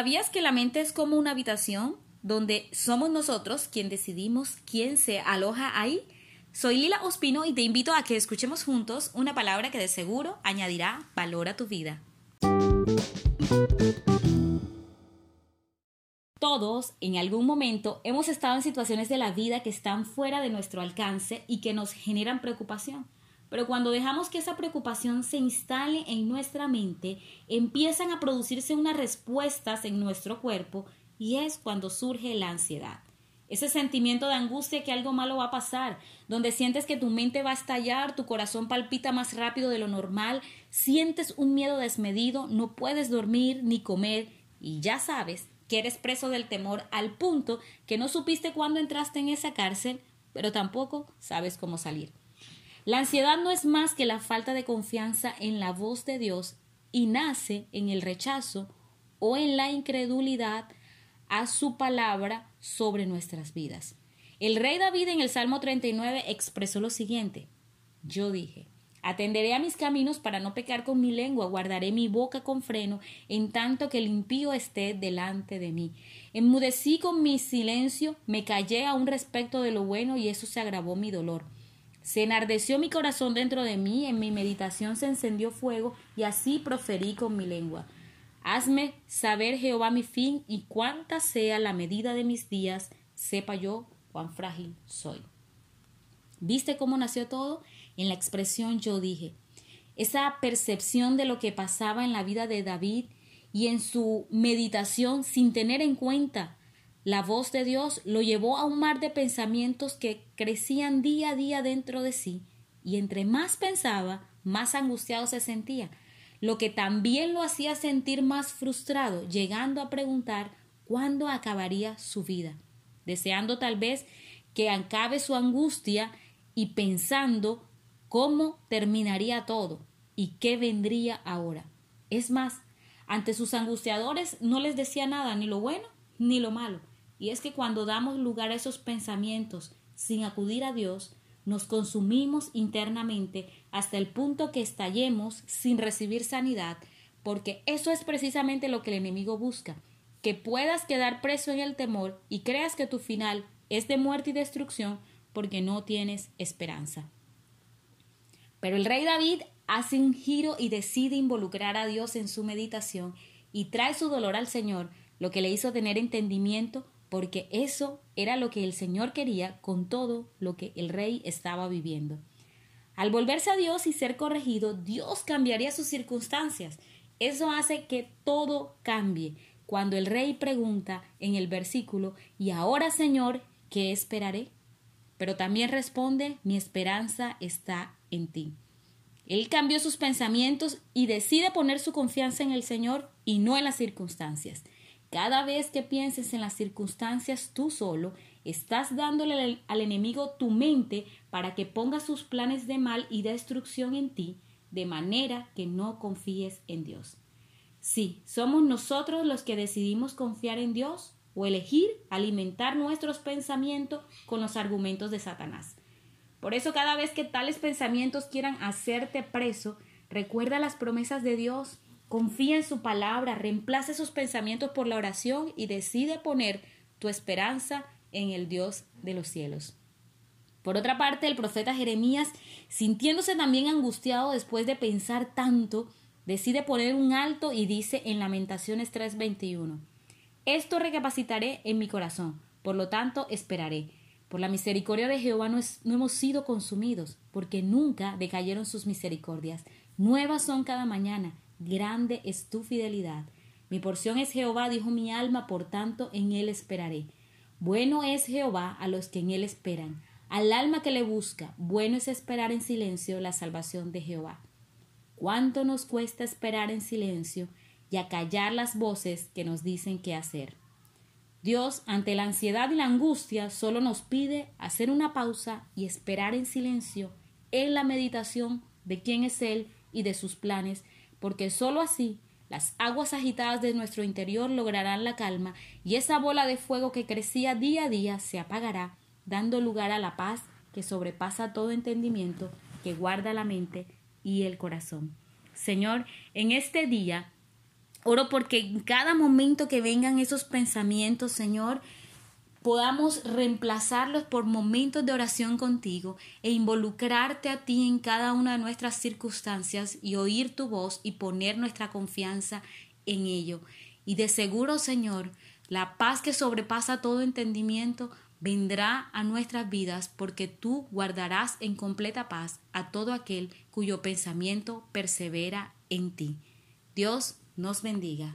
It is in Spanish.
¿Sabías que la mente es como una habitación donde somos nosotros quien decidimos quién se aloja ahí? Soy Lila Ospino y te invito a que escuchemos juntos una palabra que de seguro añadirá valor a tu vida. Todos en algún momento hemos estado en situaciones de la vida que están fuera de nuestro alcance y que nos generan preocupación. Pero cuando dejamos que esa preocupación se instale en nuestra mente, empiezan a producirse unas respuestas en nuestro cuerpo y es cuando surge la ansiedad. Ese sentimiento de angustia que algo malo va a pasar, donde sientes que tu mente va a estallar, tu corazón palpita más rápido de lo normal, sientes un miedo desmedido, no puedes dormir ni comer y ya sabes que eres preso del temor al punto que no supiste cuándo entraste en esa cárcel, pero tampoco sabes cómo salir. La ansiedad no es más que la falta de confianza en la voz de Dios y nace en el rechazo o en la incredulidad a su palabra sobre nuestras vidas. El rey David en el Salmo 39 expresó lo siguiente, yo dije, Atenderé a mis caminos para no pecar con mi lengua, guardaré mi boca con freno, en tanto que el impío esté delante de mí. Enmudecí con mi silencio, me callé aún respecto de lo bueno, y eso se agravó mi dolor. Se enardeció mi corazón dentro de mí, en mi meditación se encendió fuego, y así proferí con mi lengua. Hazme saber, Jehová, mi fin, y cuánta sea la medida de mis días, sepa yo cuán frágil soy. ¿Viste cómo nació todo? En la expresión yo dije. Esa percepción de lo que pasaba en la vida de David y en su meditación sin tener en cuenta la voz de Dios lo llevó a un mar de pensamientos que crecían día a día dentro de sí, y entre más pensaba, más angustiado se sentía, lo que también lo hacía sentir más frustrado, llegando a preguntar cuándo acabaría su vida, deseando tal vez que acabe su angustia y pensando cómo terminaría todo y qué vendría ahora. Es más, ante sus angustiadores no les decía nada, ni lo bueno ni lo malo, y es que cuando damos lugar a esos pensamientos sin acudir a Dios, nos consumimos internamente hasta el punto que estallemos sin recibir sanidad, porque eso es precisamente lo que el enemigo busca, que puedas quedar preso en el temor y creas que tu final es de muerte y destrucción porque no tienes esperanza. Pero el rey David hace un giro y decide involucrar a Dios en su meditación y trae su dolor al Señor, lo que le hizo tener entendimiento porque eso era lo que el Señor quería con todo lo que el rey estaba viviendo. Al volverse a Dios y ser corregido, Dios cambiaría sus circunstancias. Eso hace que todo cambie. Cuando el rey pregunta en el versículo, ¿y ahora, Señor, qué esperaré? Pero también responde, mi esperanza está en ti. Él cambió sus pensamientos y decide poner su confianza en el Señor y no en las circunstancias. Cada vez que pienses en las circunstancias tú solo, estás dándole al enemigo tu mente para que ponga sus planes de mal y destrucción en ti, de manera que no confíes en Dios. Sí, somos nosotros los que decidimos confiar en Dios o elegir alimentar nuestros pensamientos con los argumentos de Satanás. Por eso cada vez que tales pensamientos quieran hacerte preso, recuerda las promesas de Dios Confía en su palabra, reemplaza esos pensamientos por la oración y decide poner tu esperanza en el Dios de los cielos. Por otra parte, el profeta Jeremías, sintiéndose también angustiado después de pensar tanto, decide poner un alto y dice en Lamentaciones 3:21, Esto recapacitaré en mi corazón, por lo tanto esperaré. Por la misericordia de Jehová no, no hemos sido consumidos, porque nunca decayeron sus misericordias. Nuevas son cada mañana grande es tu fidelidad. Mi porción es Jehová, dijo mi alma, por tanto en él esperaré. Bueno es Jehová a los que en él esperan, al alma que le busca, bueno es esperar en silencio la salvación de Jehová. ¿Cuánto nos cuesta esperar en silencio y acallar las voces que nos dicen qué hacer? Dios, ante la ansiedad y la angustia, solo nos pide hacer una pausa y esperar en silencio en la meditación de quién es Él y de sus planes porque sólo así las aguas agitadas de nuestro interior lograrán la calma y esa bola de fuego que crecía día a día se apagará, dando lugar a la paz que sobrepasa todo entendimiento, que guarda la mente y el corazón. Señor, en este día Oro porque en cada momento que vengan esos pensamientos, Señor, podamos reemplazarlos por momentos de oración contigo e involucrarte a ti en cada una de nuestras circunstancias y oír tu voz y poner nuestra confianza en ello. Y de seguro, Señor, la paz que sobrepasa todo entendimiento vendrá a nuestras vidas porque tú guardarás en completa paz a todo aquel cuyo pensamiento persevera en ti. Dios nos bendiga.